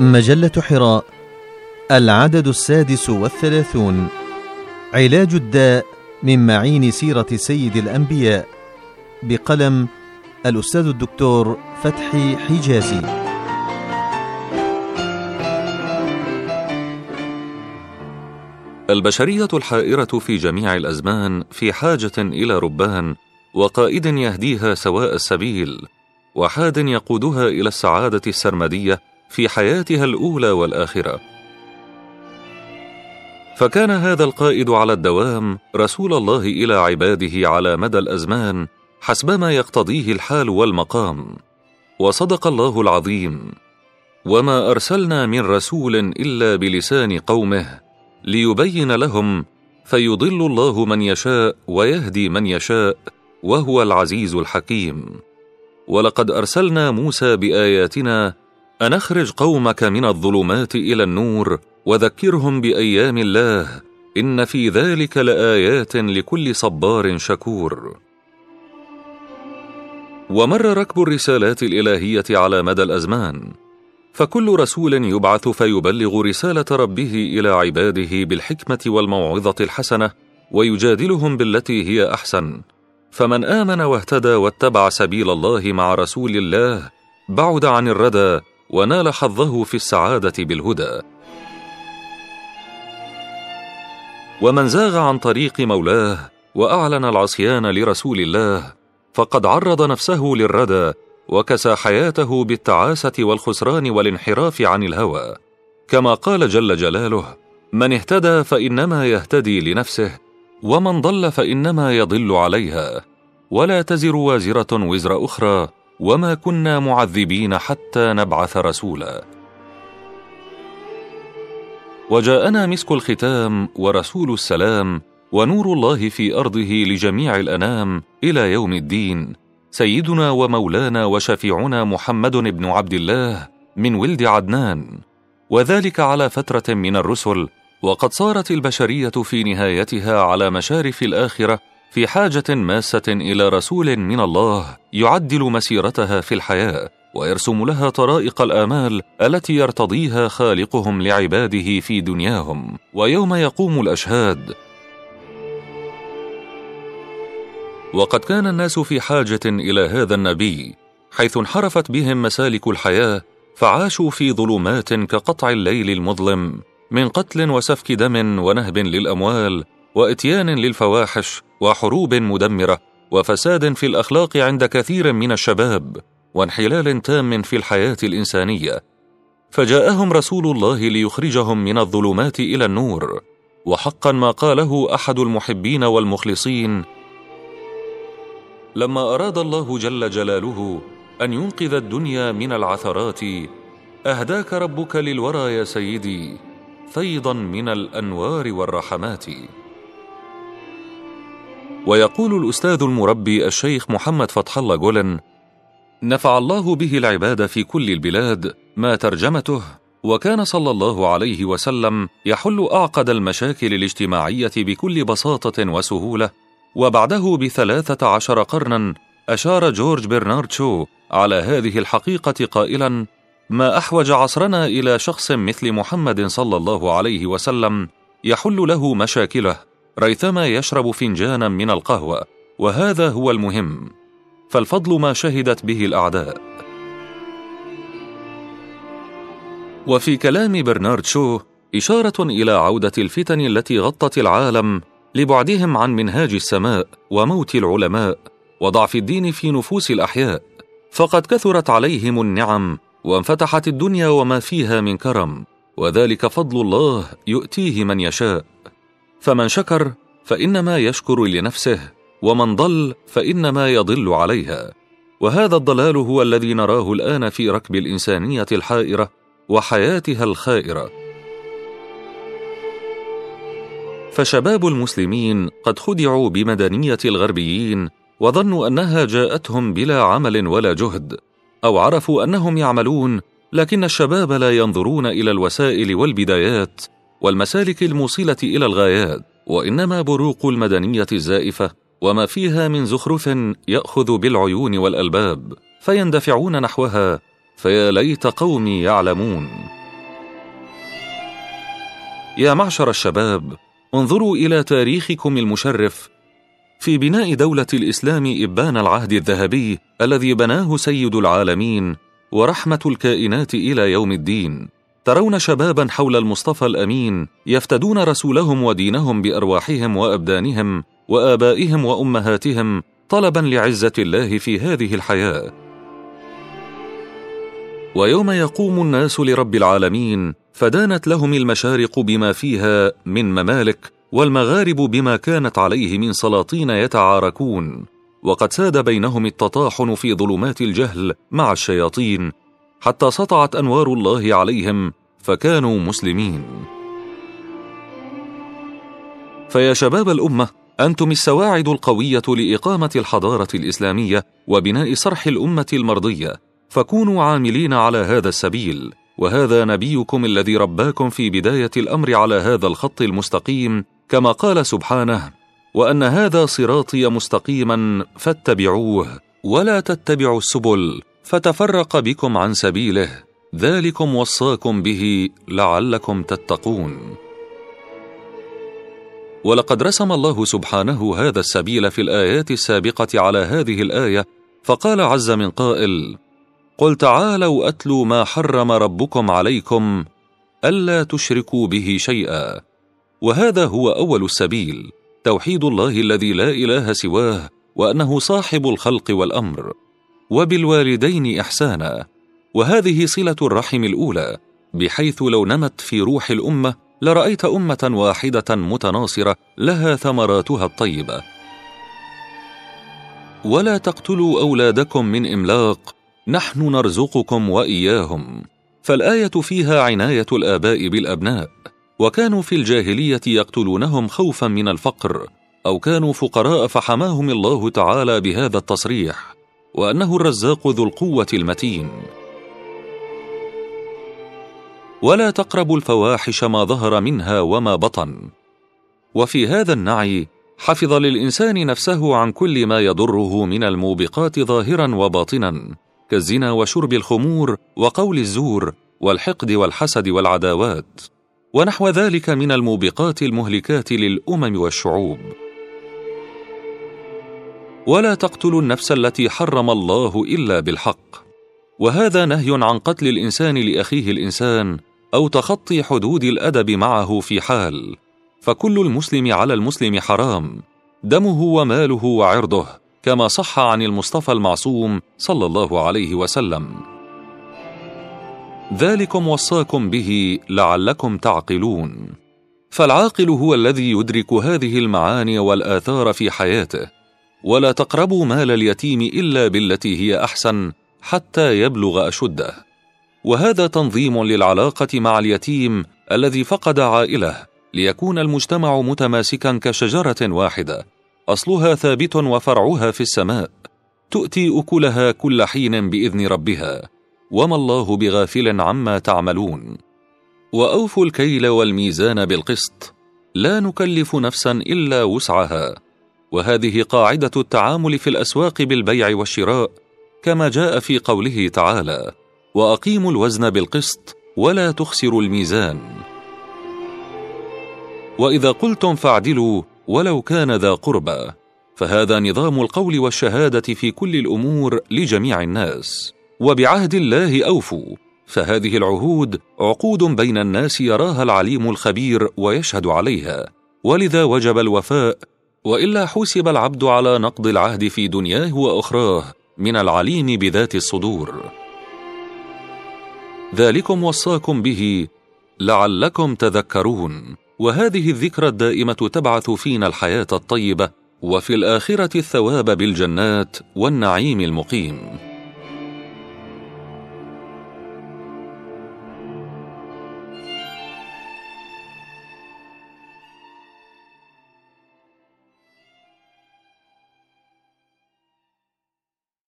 مجلة حراء العدد السادس والثلاثون علاج الداء من معين سيرة سيد الأنبياء بقلم الأستاذ الدكتور فتحي حجازي. البشرية الحائرة في جميع الأزمان في حاجة إلى ربان وقائد يهديها سواء السبيل وحاد يقودها إلى السعادة السرمدية في حياتها الأولى والآخرة. فكان هذا القائد على الدوام رسول الله إلى عباده على مدى الأزمان حسبما يقتضيه الحال والمقام. وصدق الله العظيم. وما أرسلنا من رسول إلا بلسان قومه ليبين لهم فيضل الله من يشاء ويهدي من يشاء وهو العزيز الحكيم. ولقد أرسلنا موسى بآياتنا أن أخرج قومك من الظلمات إلى النور وذكرهم بأيام الله إن في ذلك لآيات لكل صبار شكور. ومر ركب الرسالات الإلهية على مدى الأزمان فكل رسول يبعث فيبلغ رسالة ربه إلى عباده بالحكمة والموعظة الحسنة ويجادلهم بالتي هي أحسن. فمن آمن واهتدى واتبع سبيل الله مع رسول الله بعد عن الردى ونال حظه في السعادة بالهدى. ومن زاغ عن طريق مولاه وأعلن العصيان لرسول الله فقد عرض نفسه للردى وكسى حياته بالتعاسة والخسران والانحراف عن الهوى. كما قال جل جلاله من اهتدى فإنما يهتدي لنفسه ومن ضل فإنما يضل عليها. ولا تزر وازرة وزر أخرى وما كنا معذبين حتى نبعث رسولا. وجاءنا مسك الختام ورسول السلام ونور الله في أرضه لجميع الأنام إلى يوم الدين. سيدنا ومولانا وشفيعنا محمد بن عبد الله من ولد عدنان. وذلك على فترة من الرسل وقد صارت البشرية في نهايتها على مشارف الآخرة في حاجة ماسة إلى رسول من الله يعدل مسيرتها في الحياة ويرسم لها طرائق الآمال التي يرتضيها خالقهم لعباده في دنياهم. ويوم يقوم الأشهاد. وقد كان الناس في حاجة إلى هذا النبي. حيث انحرفت بهم مسالك الحياة فعاشوا في ظلمات كقطع الليل المظلم من قتل وسفك دم ونهب للأموال وإتيان للفواحش وحروب مدمرة وفساد في الأخلاق عند كثير من الشباب وانحلال تام في الحياة الإنسانية. فجاءهم رسول الله ليخرجهم من الظلمات إلى النور وحقا ما قاله أحد المحبين والمخلصين لما أراد الله جل جلاله أن ينقذ الدنيا من العثرات أهداك ربك للورى يا سيدي فيضا من الأنوار والرحمات. ويقول الأستاذ المربي الشيخ محمد فتح الله جولن نفع الله به العباد في كل البلاد ما ترجمته وكان صلى الله عليه وسلم يحل أعقد المشاكل الاجتماعية بكل بساطة وسهولة وبعده بثلاثة عشر قرنا أشار جورج برنارد شو على هذه الحقيقة قائلا ما أحوج عصرنا إلى شخص مثل محمد صلى الله عليه وسلم يحل له مشاكله. ريثما يشرب فنجانا من القهوة وهذا هو المهم. فالفضل ما شهدت به الأعداء. وفي كلام برنارد شو إشارة إلى عودة الفتن التي غطت العالم لبعدهم عن منهاج السماء وموت العلماء وضعف الدين في نفوس الأحياء. فقد كثرت عليهم النعم وانفتحت الدنيا وما فيها من كرم وذلك فضل الله يؤتيه من يشاء. فمن شكر فإنما يشكر لنفسه ومن ضل فإنما يضل عليها. وهذا الضلال هو الذي نراه الآن في ركب الإنسانية الحائرة وحياتها الخائرة. فشباب المسلمين قد خدعوا بمدنية الغربيين وظنوا أنها جاءتهم بلا عمل ولا جهد أو عرفوا أنهم يعملون لكن الشباب لا ينظرون إلى الوسائل والبدايات والمسالك الموصلة إلى الغايات وإنما بروق المدنية الزائفة وما فيها من زخرف يأخذ بالعيون والألباب فيندفعون نحوها فيا ليت قومي يعلمون. يا معشر الشباب انظروا إلى تاريخكم المشرف. في بناء دولة الإسلام إبان العهد الذهبي الذي بناه سيد العالمين ورحمة الكائنات إلى يوم الدين. ترون شبابا حول المصطفى الأمين يفتدون رسولهم ودينهم بأرواحهم وأبدانهم وآبائهم وأمهاتهم طلبا لعزة الله في هذه الحياة. ويوم يقوم الناس لرب العالمين فدانت لهم المشارق بما فيها من ممالك والمغارب بما كانت عليه من سلاطين يتعاركون. وقد ساد بينهم التطاحن في ظلمات الجهل مع الشياطين حتى سطعت أنوار الله عليهم فكانوا مسلمين. فيا شباب الأمة أنتم السواعد القوية لإقامة الحضارة الإسلامية وبناء صرح الأمة المرضية. فكونوا عاملين على هذا السبيل. وهذا نبيكم الذي رباكم في بداية الأمر على هذا الخط المستقيم كما قال سبحانه وأن هذا صراطي مستقيما فاتبعوه ولا تتبعوا السبل فتفرق بكم عن سبيله ذلكم وصاكم به لعلكم تتقون. ولقد رسم الله سبحانه هذا السبيل في الآيات السابقة على هذه الآية فقال عز من قائل قل تعالوا اتلوا ما حرم ربكم عليكم ألا تشركوا به شيئا. وهذا هو أول السبيل توحيد الله الذي لا إله سواه وأنه صاحب الخلق والأمر. وبالوالدين إحسانا. وهذه صلة الرحم الأولى بحيث لو نمت في روح الأمة لرأيت أمة واحدة متناصرة لها ثمراتها الطيبة. ولا تقتلوا أولادكم من إملاق نحن نرزقكم وإياهم. فالآية فيها عناية الآباء بالأبناء. وكانوا في الجاهلية يقتلونهم خوفا من الفقر أو كانوا فقراء فحماهم الله تعالى بهذا التصريح. وأنه الرزاق ذو القوة المتين. ولا تقربوا الفواحش ما ظهر منها وما بطن. وفي هذا النعي حفظ للإنسان نفسه عن كل ما يضره من الموبقات ظاهرا وباطنا كالزنا وشرب الخمور وقول الزور والحقد والحسد والعداوات. ونحو ذلك من الموبقات المهلكات للأمم والشعوب. ولا تقتلوا النفس التي حرم الله إلا بالحق. وهذا نهي عن قتل الإنسان لأخيه الإنسان أو تخطي حدود الأدب معه في حال. فكل المسلم على المسلم حرام. دمه وماله وعرضه كما صح عن المصطفى المعصوم صلى الله عليه وسلم. ذلكم وصاكم به لعلكم تعقلون. فالعاقل هو الذي يدرك هذه المعاني والآثار في حياته. ولا تقربوا مال اليتيم إلا بالتي هي أحسن حتى يبلغ أشده. وهذا تنظيم للعلاقة مع اليتيم الذي فقد عائلة ليكون المجتمع متماسكا كشجرة واحدة. أصلها ثابت وفرعها في السماء. تؤتي أكلها كل حين بإذن ربها. وما الله بغافل عما تعملون. وأوفوا الكيل والميزان بالقسط. لا نكلف نفسا إلا وسعها. وهذه قاعدة التعامل في الأسواق بالبيع والشراء كما جاء في قوله تعالى وأقيموا الوزن بالقسط ولا تخسروا الميزان وإذا قلتم فاعدلوا ولو كان ذا قربى فهذا نظام القول والشهادة في كل الأمور لجميع الناس. وبعهد الله أوفوا فهذه العهود عقود بين الناس يراها العليم الخبير ويشهد عليها. ولذا وجب الوفاء وإلا حوسب العبد على نقض العهد في دنياه وأخراه من العليم بذات الصدور. ذلكم وصاكم به لعلكم تذكرون. وهذه الذكرى الدائمة تبعث فينا الحياة الطيبة وفي الآخرة الثواب بالجنات والنعيم المقيم.